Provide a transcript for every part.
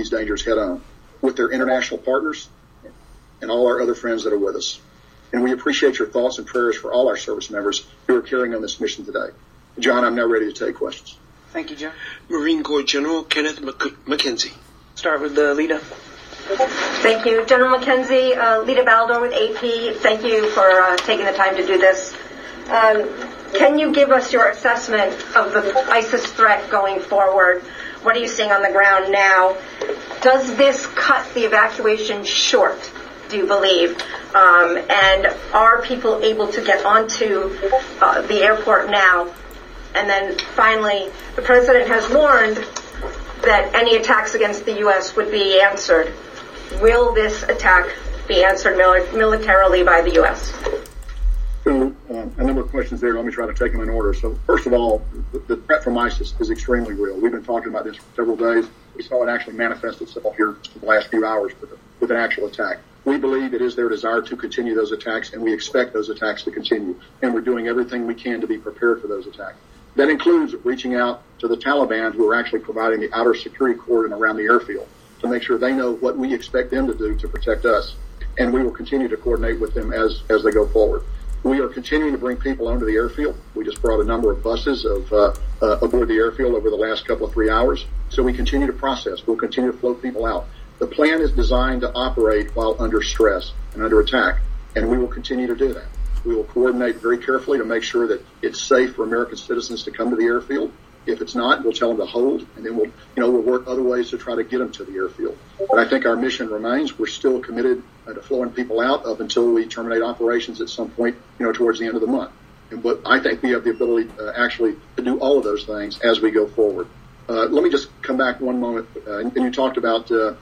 these dangers head on with their international partners and all our other friends that are with us. And we appreciate your thoughts and prayers for all our service members who are carrying on this mission today. John, I'm now ready to take questions. Thank you, John. Marine Corps General Kenneth McKenzie. Start with uh, Lita. Thank you. General McKenzie, uh, Lita Baldor with AP. Thank you for uh, taking the time to do this. Um, can you give us your assessment of the ISIS threat going forward? What are you seeing on the ground now? Does this cut the evacuation short, do you believe? Um, and are people able to get onto uh, the airport now? And then finally, the president has warned that any attacks against the U.S. would be answered. Will this attack be answered mil- militarily by the U.S.? Uh, a number of questions there. Let me try to take them in order. So, first of all, the, threat from ISIS is extremely real. We've been talking about this for several days. We saw it actually manifest itself here in the last few hours with, a, with an actual attack. We believe it is their desire to continue those attacks, and we expect those attacks to continue. And we're doing everything we can to be prepared for those attacks. That includes reaching out to the Taliban, who are actually providing the outer security cordon around the airfield to make sure they know what we expect them to do to protect us. And we will continue to coordinate with them as, as they go forward. We are continuing to bring people onto the airfield. We just brought a number of buses of uh, uh, aboard the airfield over the last couple of three hours. So we continue to process. We'll continue to float people out. The plan is designed to operate while under stress and under attack, and we will continue to do that. We will coordinate very carefully to make sure that it's safe for American citizens to come to the airfield. If it's not, we'll tell them to hold, and then we'll, you know, we'll work other ways to try to get them to the airfield. But I think our mission remains. We're still committed uh, to flowing people out up until we terminate operations at some point, you know, towards the end of the month. And but I think we have the ability uh, actually to do all of those things as we go forward. Uh, let me just come back one moment. Uh, and you talked about uh,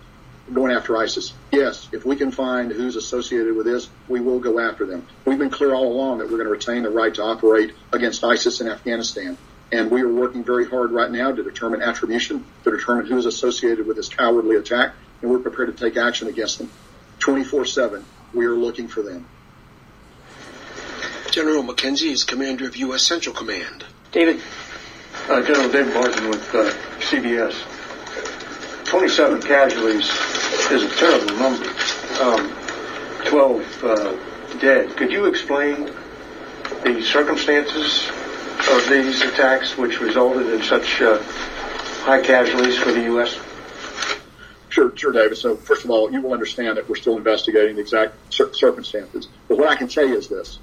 going after ISIS. Yes, if we can find who's associated with this, we will go after them. We've been clear all along that we're going to retain the right to operate against ISIS in Afghanistan. And we are working very hard right now to determine attribution, to determine who is associated with this cowardly attack, and we're prepared to take action against them. 24-7, we are looking for them. General McKenzie is commander of U.S. Central Command. David. Uh, General David Martin with uh, CBS. 27 casualties is a terrible number. Um, 12 uh, dead. Could you explain the circumstances of these attacks which resulted in such uh, high casualties for the U.S.? Sure, sure, David. So first of all, you will understand that we're still investigating the exact cir- circumstances. But what I can say is this.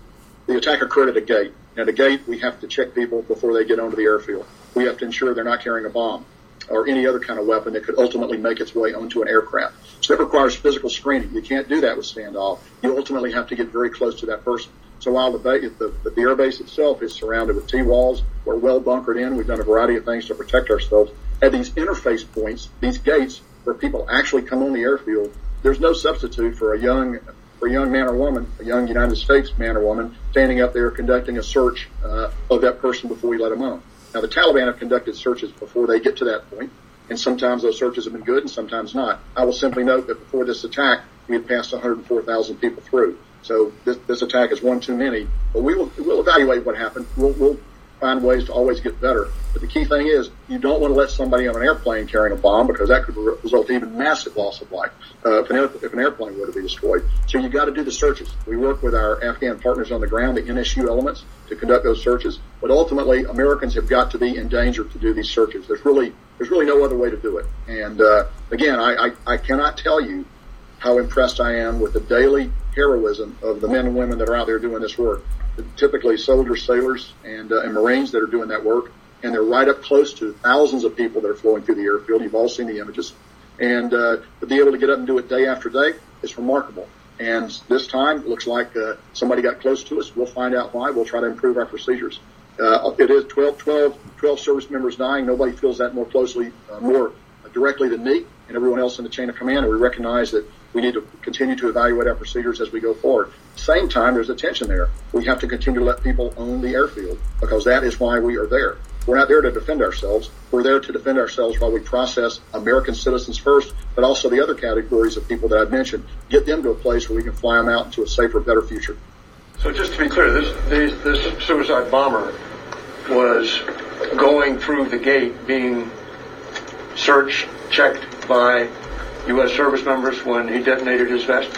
The attack occurred at a gate. At a gate, we have to check people before they get onto the airfield. We have to ensure they're not carrying a bomb or any other kind of weapon that could ultimately make its way onto an aircraft. So that requires physical screening. You can't do that with standoff. You ultimately have to get very close to that person. So while the, ba- the, the airbase itself is surrounded with T-walls, we're well bunkered in. We've done a variety of things to protect ourselves. At these interface points, these gates where people actually come on the airfield, there's no substitute for a young for a young man or woman, a young United States man or woman, standing up there conducting a search uh, of that person before we let them on. Now, the Taliban have conducted searches before they get to that point, and sometimes those searches have been good and sometimes not. I will simply note that before this attack, we had passed 104,000 people through. So this, this attack is one too many, but we will we'll evaluate what happened. We'll, we'll find ways to always get better. But the key thing is you don't want to let somebody on an airplane carrying a bomb because that could result in even massive loss of life uh, if, an if an airplane were to be destroyed. So you got to do the searches. We work with our Afghan partners on the ground, the NSU elements, to conduct those searches. But ultimately, Americans have got to be in danger to do these searches. There's really there's really no other way to do it. And uh, again, I, I, I cannot tell you how impressed I am with the daily heroism of the men and women that are out there doing this work typically soldiers, sailors, and, uh, and Marines that are doing that work. And they're right up close to thousands of people that are flowing through the airfield. You've all seen the images. And uh, to be able to get up and do it day after day is remarkable. And this time, it looks like uh, somebody got close to us. We'll find out why. We'll try to improve our procedures. Uh, it is 12, 12, 12 service members dying. Nobody feels that more closely, uh, more directly than me and everyone else in the chain of command. And we recognize that we need to continue to evaluate our procedures as we go forward. Same time, there's a tension there. We have to continue to let people own the airfield because that is why we are there. We're not there to defend ourselves. We're there to defend ourselves while we process American citizens first, but also the other categories of people that I've mentioned, get them to a place where we can fly them out into a safer, better future. So just to be clear, this, this, this suicide bomber was going through the gate, being searched, checked by U.S. service members when he detonated his vest?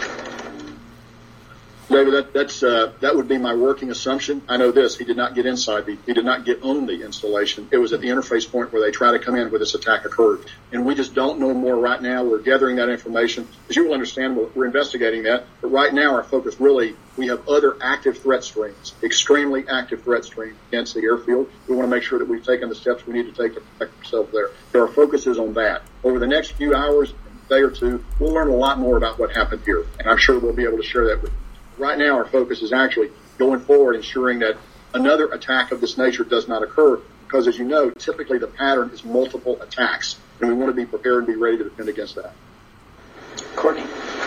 David, that, that's uh, that would be my working assumption. I know this: he did not get inside the, he did not get on the installation. It was at the interface point where they try to come in where this attack occurred, and we just don't know more right now. We're gathering that information. As you will understand, we're, we're investigating that. But right now, our focus really we have other active threat streams, extremely active threat streams against the airfield. We want to make sure that we've taken the steps we need to take to protect ourselves there. So our focus is on that. Over the next few hours, day or two, we'll learn a lot more about what happened here, and I'm sure we'll be able to share that with you right now our focus is actually going forward, ensuring that another attack of this nature does not occur. Because as you know, typically the pattern is multiple attacks, and we want to be prepared and be ready to defend against that. Courtney.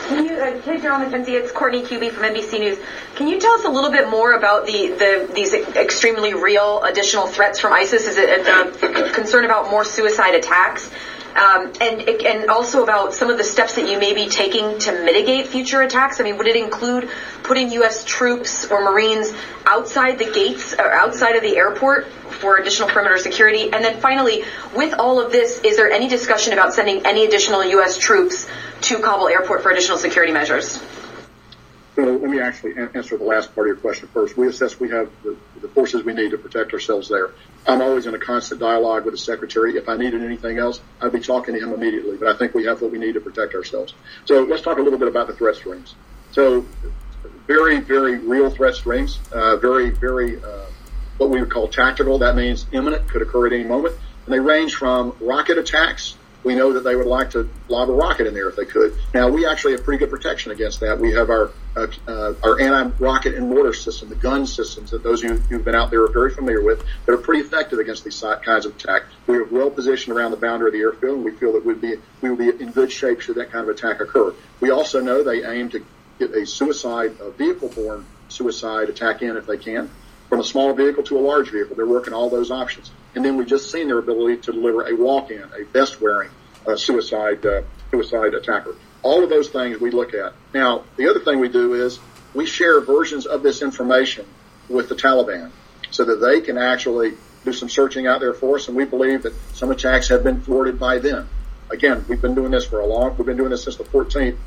Can you, uh, hey, General McKenzie, it's Courtney Kube from NBC News. Can you tell us a little bit more about the, the these extremely real additional threats from ISIS? Is it a, a concern about more suicide attacks? Um, and and also about some of the steps that you may be taking to mitigate future attacks. I mean, would it include putting U.S. troops or Marines outside the gates or outside of the airport for additional perimeter security? And then finally, with all of this, is there any discussion about sending any additional U.S. troops to Kabul airport for additional security measures? So let me actually answer the last part of your question first. We assess we have the, the forces we need to protect ourselves there. I'm always in a constant dialogue with the secretary. If I needed anything else, I'd be talking to him immediately. But I think we have what we need to protect ourselves. So let's talk a little bit about the threat streams. So very, very real threat streams. Uh, very, very uh, what we would call tactical. That means imminent, could occur at any moment. And they range from rocket attacks we know that they would like to lob a rocket in there if they could. Now we actually have pretty good protection against that. We have our uh, uh, our anti-rocket and mortar system, the gun systems that those of you who've been out there are very familiar with, that are pretty effective against these kinds of attack. We are well positioned around the boundary of the airfield, and we feel that we'd be we will be in good shape should that kind of attack occur. We also know they aim to get a suicide, a vehicle-borne suicide attack in if they can from a small vehicle to a large vehicle. They're working all those options. And then we've just seen their ability to deliver a walk-in, a vest-wearing uh, suicide uh, suicide attacker. All of those things we look at. Now, the other thing we do is we share versions of this information with the Taliban so that they can actually do some searching out there for us. And we believe that some attacks have been thwarted by them. Again, we've been doing this for a long. We've been doing this since the 14th.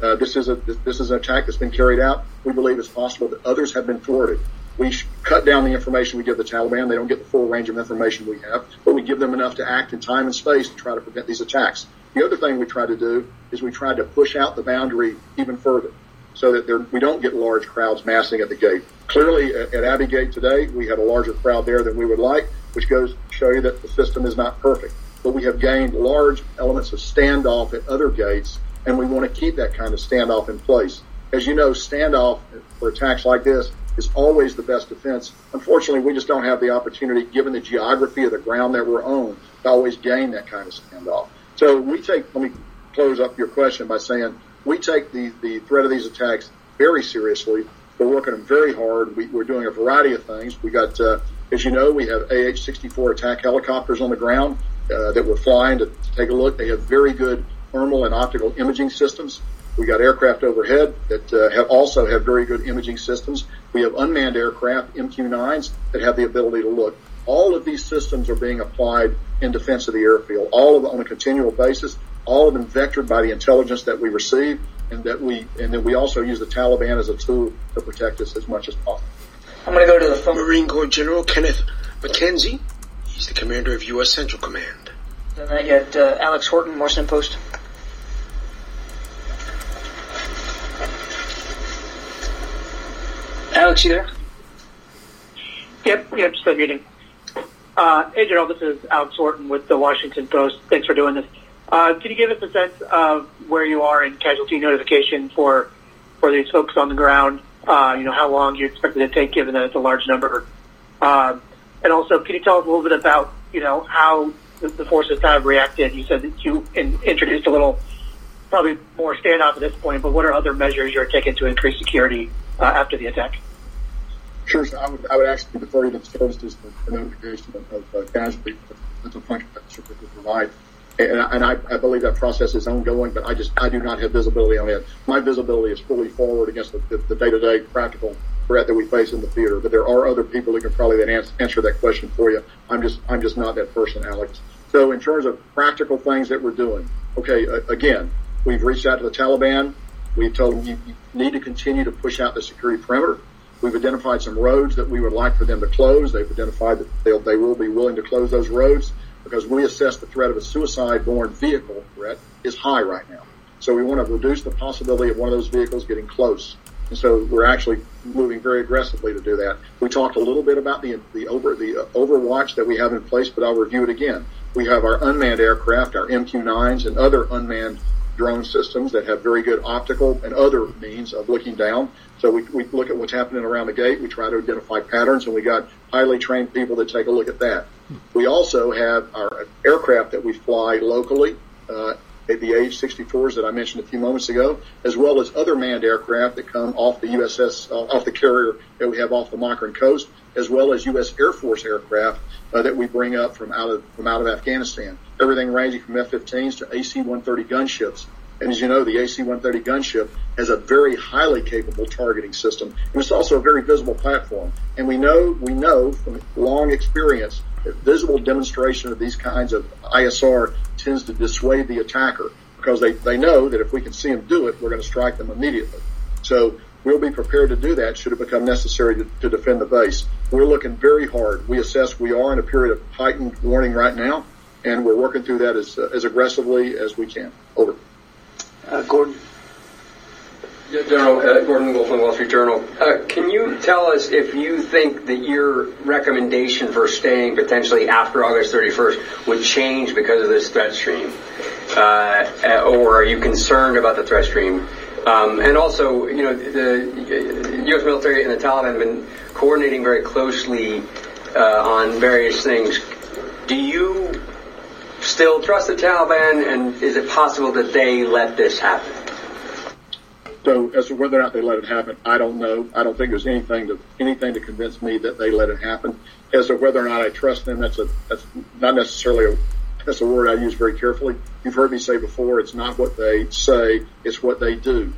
Uh, this is a this is an attack that's been carried out. We believe it's possible that others have been thwarted we cut down the information we give the Taliban. They don't get the full range of information we have, but we give them enough to act in time and space to try to prevent these attacks. The other thing we try to do is we try to push out the boundary even further so that we don't get large crowds massing at the gate. Clearly, at, at Abbey Gate today, we had a larger crowd there than we would like, which goes to show you that the system is not perfect. But we have gained large elements of standoff at other gates, and we want to keep that kind of standoff in place. As you know, standoff for attacks like this is always the best defense. Unfortunately, we just don't have the opportunity, given the geography of the ground that we're on, to always gain that kind of standoff. So we take, let me close up your question by saying we take the, the threat of these attacks very seriously. We're working them very hard. We, are doing a variety of things. We got, uh, as you know, we have AH-64 attack helicopters on the ground uh, that we're flying to, to take a look. They have very good thermal and optical imaging systems. We got aircraft overhead that uh, have also have very good imaging systems. We have unmanned aircraft, MQ-9s, that have the ability to look. All of these systems are being applied in defense of the airfield, all of them on a continual basis, all of them vectored by the intelligence that we receive, and that we and then we also use the Taliban as a tool to protect us as much as possible. I'm going to go to the phone. Marine Corps General Kenneth McKenzie. He's the commander of U.S. Central Command. Then I get uh, Alex Horton, Washington Post. Alex, you there? Yep, yep, still muting. Uh, hey, General, this is Alex Horton with the Washington Post. Thanks for doing this. Uh, can you give us a sense of where you are in casualty notification for for these folks on the ground? Uh, you know, how long you expect it to take, given that it's a large number? Uh, and also, can you tell us a little bit about you know how the, the forces have reacted? You said that you in, introduced a little, probably more standoff at this point, but what are other measures you're taking to increase security uh, after the attack? Sure. I would, I would actually defer to the services for notification of, of uh, casualty. That's a function that the service provide. And, and I, I, believe that process is ongoing, but I just I do not have visibility on it. My visibility is fully forward against the, the, day-to-day practical threat that we face in the theater. But there are other people who can probably then answer, answer that question for you. I'm just I'm just not that person, Alex. So in terms of practical things that we're doing, okay, uh, again, We've reached out to the Taliban. We've told them you, you need to continue to push out the security perimeter. We've identified some roads that we would like for them to close. They've identified that they will be willing to close those roads because we assess the threat of a suicide-borne vehicle threat is high right now. So we want to reduce the possibility of one of those vehicles getting close. And so we're actually moving very aggressively to do that. We talked a little bit about the the over the Overwatch that we have in place, but I'll review it again. We have our unmanned aircraft, our MQ-9s, and other unmanned drone systems that have very good optical and other means of looking down. So we, we look at what's happening around the gate. We try to identify patterns, and we got highly trained people that take a look at that. We also have our aircraft that we fly locally. Uh, the AH-64s that I mentioned a few moments ago, as well as other manned aircraft that come off the USS, uh, off the carrier that we have off the Makran coast, as well as U.S. Air Force aircraft uh, that we bring up from out of from out of Afghanistan. Everything ranging from F-15s to AC-130 gunships. And as you know, the AC-130 gunship has a very highly capable targeting system, and it's also a very visible platform. And we know we know from long experience visible demonstration of these kinds of ISR tends to dissuade the attacker because they, they know that if we can see them do it, we're going to strike them immediately. So we'll be prepared to do that should it become necessary to, to defend the base. We're looking very hard. We assess we are in a period of heightened warning right now, and we're working through that as, uh, as aggressively as we can. Over. Uh, Gordon. General uh, Gordon Wolf from Wall Street Journal. Uh, can you tell us if you think that your recommendation for staying potentially after August 31st would change because of this threat stream? Uh, or are you concerned about the threat stream? Um, and also, you know, the U.S. military and the Taliban have been coordinating very closely uh, on various things. Do you still trust the Taliban, and is it possible that they let this happen? So as to whether or not they let it happen, I don't know. I don't think there's anything to anything to convince me that they let it happen. As to whether or not I trust them, that's a that's not necessarily a that's a word I use very carefully. You've heard me say before, it's not what they say, it's what they do.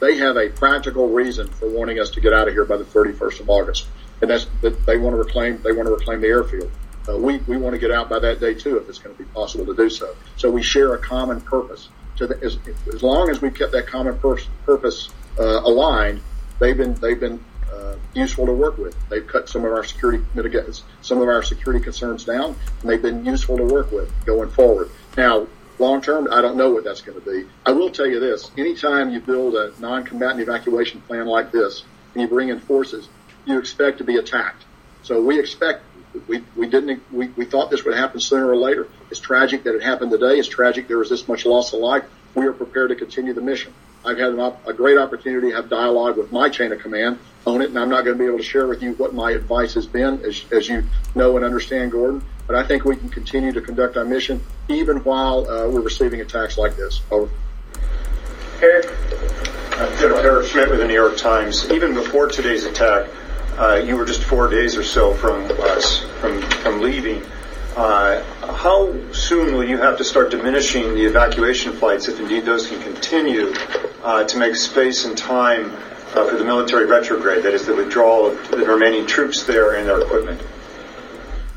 They have a practical reason for wanting us to get out of here by the 31st of August, and that's that they want to reclaim they want to reclaim the airfield. Uh, we we want to get out by that day too, if it's going to be possible to do so. So we share a common purpose to the, as, as long as we kept that common pur- purpose uh, aligned, they've been they've been uh, useful to work with. They've cut some of our security mitigates, some of our security concerns down, and they've been useful to work with going forward. Now, long term, I don't know what that's going to be. I will tell you this: anytime you build a non-combatant evacuation plan like this, and you bring in forces, you expect to be attacked. So we expect we, we didn't, we, we thought this would happen sooner or later. It's tragic that it happened today. It's tragic there was this much loss of life. We are prepared to continue the mission. I've had op- a great opportunity to have dialogue with my chain of command on it, and I'm not going to be able to share with you what my advice has been, as, as you know and understand, Gordon. But I think we can continue to conduct our mission even while uh, we're receiving attacks like this. Over. Eric. Uh, Eric with the New York Times. Even before today's attack, uh, you were just four days or so from us from from leaving. Uh, how soon will you have to start diminishing the evacuation flights, if indeed those can continue, uh, to make space and time uh, for the military retrograde, that is, the withdrawal of the remaining troops there and their equipment?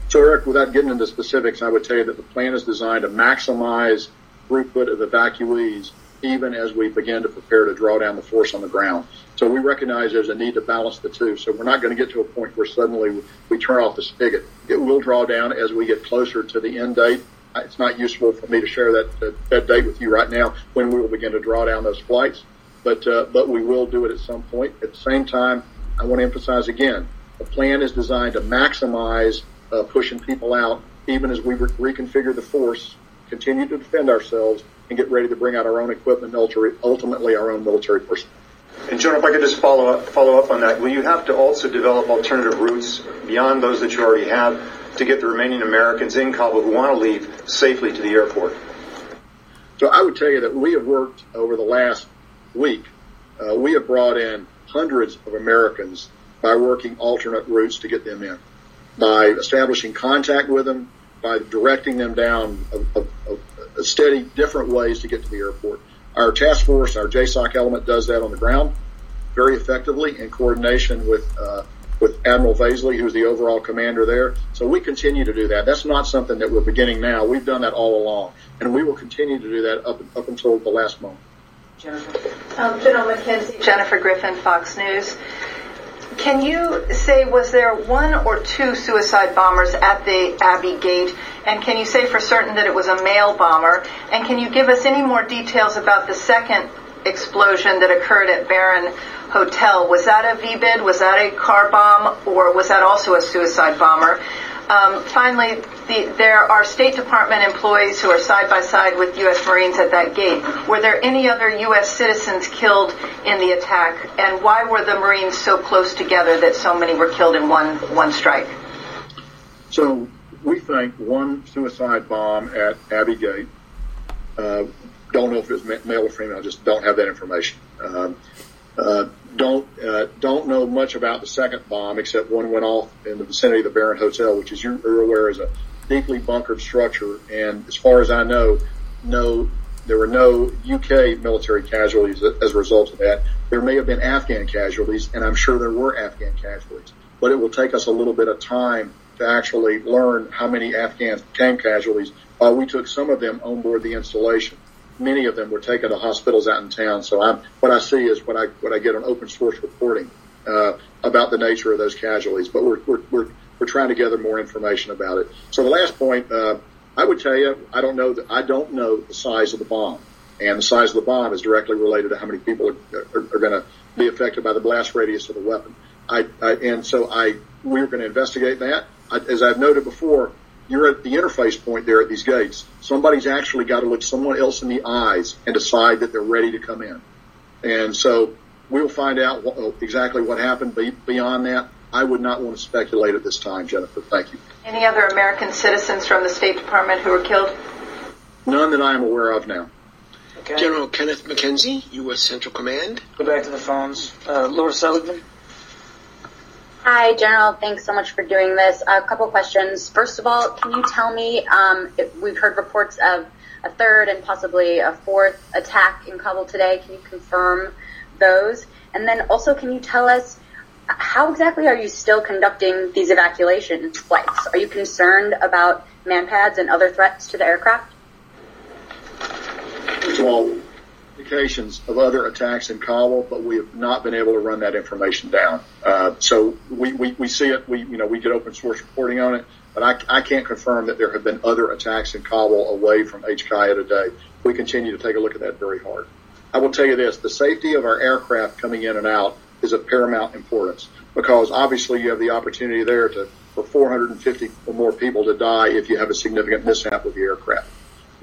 So, Eric, without getting into specifics, I would tell you that the plan is designed to maximize throughput of evacuees even as we begin to prepare to draw down the force on the ground. So we recognize there's a need to balance the two. So we're not going to get to a point where suddenly we turn off the spigot. It will draw down as we get closer to the end date. It's not useful for me to share that, that, that date with you right now when we will begin to draw down those flights, but, uh, but we will do it at some point. At the same time, I want to emphasize again, the plan is designed to maximize uh, pushing people out even as we re- reconfigure the force, continue to defend ourselves, and get ready to bring out our own equipment and ultimately our own military personnel. And General, if I could just follow up, follow up on that, will you have to also develop alternative routes beyond those that you already have to get the remaining Americans in Kabul who want to leave safely to the airport? So I would tell you that we have worked over the last week. Uh, we have brought in hundreds of Americans by working alternate routes to get them in, by establishing contact with them, by directing them down a, a, a steady different ways to get to the airport. Our task force, our JSOC element does that on the ground very effectively in coordination with uh, with Admiral Vasely, who's the overall commander there. So we continue to do that. That's not something that we're beginning now. We've done that all along, and we will continue to do that up up until the last moment. Jennifer. Um, General McKenzie, Jennifer Griffin, Fox News. Can you say, was there one or two suicide bombers at the Abbey Gate? And can you say for certain that it was a male bomber? And can you give us any more details about the second explosion that occurred at Baron Hotel? Was that a VBIED? Was that a car bomb? Or was that also a suicide bomber? Um, finally, the, there are State Department employees who are side by side with U.S. Marines at that gate. Were there any other U.S. citizens killed in the attack? And why were the Marines so close together that so many were killed in one, one strike? So we think one suicide bomb at Abbey Gate. Uh, don't know if it was male or female. Just don't have that information. Um, uh, don't uh, don't know much about the second bomb except one went off in the vicinity of the Baron Hotel, which, as you're aware, is a deeply bunkered structure. And as far as I know, no, there were no UK military casualties as a result of that. There may have been Afghan casualties, and I'm sure there were Afghan casualties. But it will take us a little bit of time to actually learn how many Afghans became casualties. Uh, we took some of them on board the installation many of them were taken to hospitals out in town. So I'm, what I see is what I, what I get on open source reporting, uh, about the nature of those casualties, but we're, we're, we're, we're trying to gather more information about it. So the last point, uh, I would tell you, I don't know that, I don't know the size of the bomb. And the size of the bomb is directly related to how many people are, are, are going to be affected by the blast radius of the weapon. I, I and so I, we're going to investigate that. I, as I've noted before, you're at the interface point there at these gates. Somebody's actually got to look someone else in the eyes and decide that they're ready to come in. And so we'll find out what, uh, exactly what happened. Beyond that, I would not want to speculate at this time, Jennifer. Thank you. Any other American citizens from the State Department who were killed? None that I am aware of now. Okay. General Kenneth McKenzie, U.S. Central Command. Go back to the phones. Uh, Laura Sullivan. Hi, General. Thanks so much for doing this. A couple questions. First of all, can you tell me, um, we've heard reports of a third and possibly a fourth attack in Kabul today. Can you confirm those? And then also, can you tell us how exactly are you still conducting these evacuation flights? Are you concerned about manpads and other threats to the aircraft? Indications of other attacks in Kabul, but we have not been able to run that information down. Uh, so we, we, we see it. We you know we get open source reporting on it, but I, I can't confirm that there have been other attacks in Kabul away from HKIA today. We continue to take a look at that very hard. I will tell you this: the safety of our aircraft coming in and out is of paramount importance because obviously you have the opportunity there to for 450 or more people to die if you have a significant mishap with the aircraft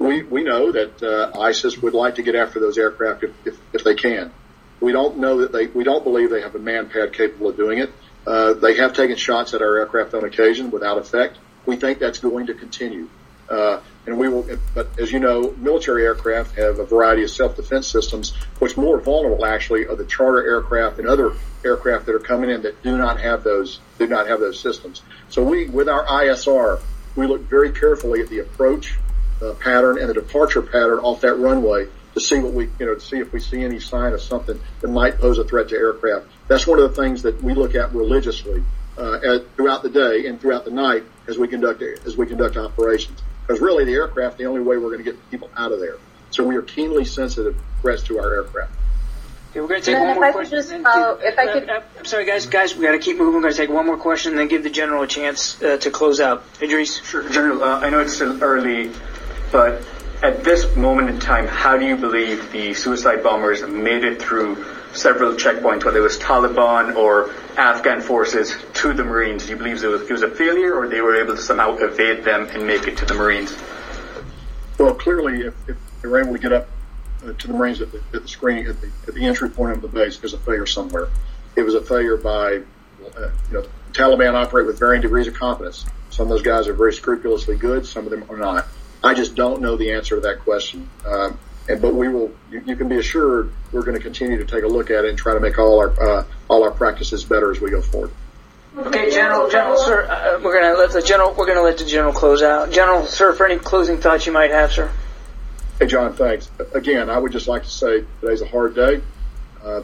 we, we know that uh, ISIS would like to get after those aircraft if, if, if they can. We don't know that they, we don't believe they have a manpad capable of doing it. Uh, they have taken shots at our aircraft on occasion without effect. We think that's going to continue. Uh, and we will, but as you know, military aircraft have a variety of self-defense systems. What's more vulnerable actually are the charter aircraft and other aircraft that are coming in that do not have those, do not have those systems. So we, with our ISR, we look very carefully at the approach, uh, pattern and the departure pattern off that runway to see what we, you know, to see if we see any sign of something that might pose a threat to aircraft. That's one of the things that we look at religiously uh, at, throughout the day and throughout the night as we conduct as we conduct operations. Because really, the aircraft the only way we're going to get people out of there. So we are keenly sensitive threats to our aircraft. Okay, we're going to take one more question. Just, uh, if I could, uh, I'm sorry, guys. Guys, we got to keep moving. We're going to take one more question and then give the general a chance uh, to close out. Idrees. Sure, General. Uh, I know it's still early but at this moment in time, how do you believe the suicide bombers made it through several checkpoints, whether it was Taliban or Afghan forces, to the Marines? Do you believe it was, it was a failure, or they were able to somehow evade them and make it to the Marines? Well, clearly, if, if they were able to get up uh, to the Marines at the, at the screening, at the, at the entry point of the base, there's a failure somewhere. It was a failure by, uh, you know, Taliban operate with varying degrees of competence. Some of those guys are very scrupulously good, some of them are not. I just don't know the answer to that question. Um, and but we will. You, you, can be assured we're going to continue to take a look at it and try to make all our uh, all our practices better as we go forward. Okay, General, General, sir, uh, we're going to let the general. We're going to let the general close out. General, sir, for any closing thoughts you might have, sir. Hey, John, thanks. Again, I would just like to say today's a hard day, uh,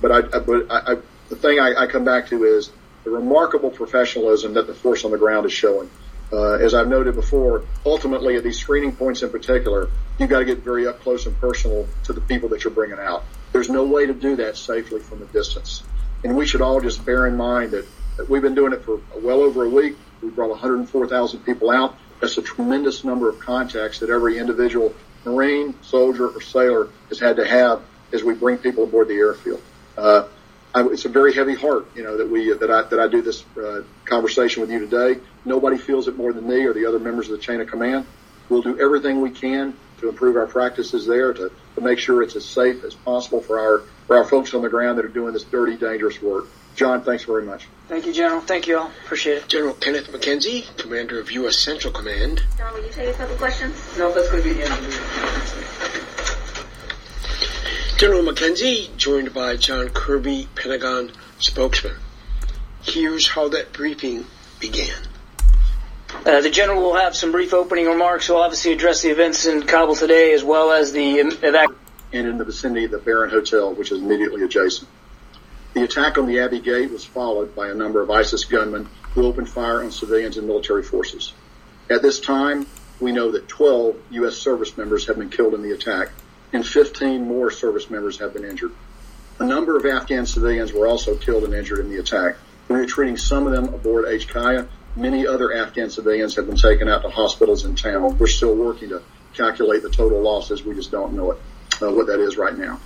but I, but I, I, the thing I, I come back to is the remarkable professionalism that the force on the ground is showing. Uh, as I've noted before, ultimately at these screening points in particular, you've got to get very up close and personal to the people that you're bringing out. There's no way to do that safely from a distance. And we should all just bear in mind that, that we've been doing it for well over a week. We brought 104,000 people out. That's a tremendous number of contacts that every individual Marine, soldier, or sailor has had to have as we bring people aboard the airfield. Uh, I, it's a very heavy heart, you know, that we that I that I do this uh, conversation with you today. Nobody feels it more than me or the other members of the chain of command. We'll do everything we can to improve our practices there to, to make sure it's as safe as possible for our for our folks on the ground that are doing this dirty, dangerous work. John, thanks very much. Thank you, General. Thank you all. Appreciate it. General Kenneth McKenzie, Commander of U.S. Central Command. John, will you take a couple questions? No, that's going to be the end. General McKenzie, joined by John Kirby, Pentagon spokesman. Here's how that briefing began. Uh, the general will have some brief opening remarks. He'll obviously address the events in Kabul today as well as the evacuation. And in the vicinity of the Baron Hotel, which is immediately adjacent. The attack on the Abbey Gate was followed by a number of ISIS gunmen who opened fire on civilians and military forces. At this time, we know that 12 U.S. service members have been killed in the attack, and 15 more service members have been injured. A number of Afghan civilians were also killed and injured in the attack. We're treating some of them aboard HKIA. Many other Afghan civilians have been taken out to hospitals in town. We're still working to calculate the total losses. We just don't know it, uh, what that is right now.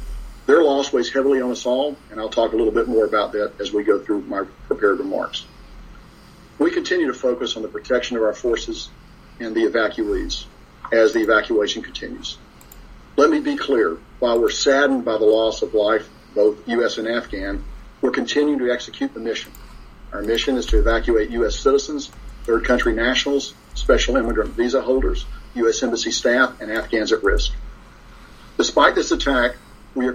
Their loss weighs heavily on us all, and I'll talk a little bit more about that as we go through my prepared remarks. We continue to focus on the protection of our forces and the evacuees as the evacuation continues. Let me be clear. While we're saddened by the loss of life, both U.S. and Afghan, we're continuing to execute the mission. Our mission is to evacuate U.S. citizens, third country nationals, special immigrant visa holders, U.S. Embassy staff, and Afghans at risk. Despite this attack, we are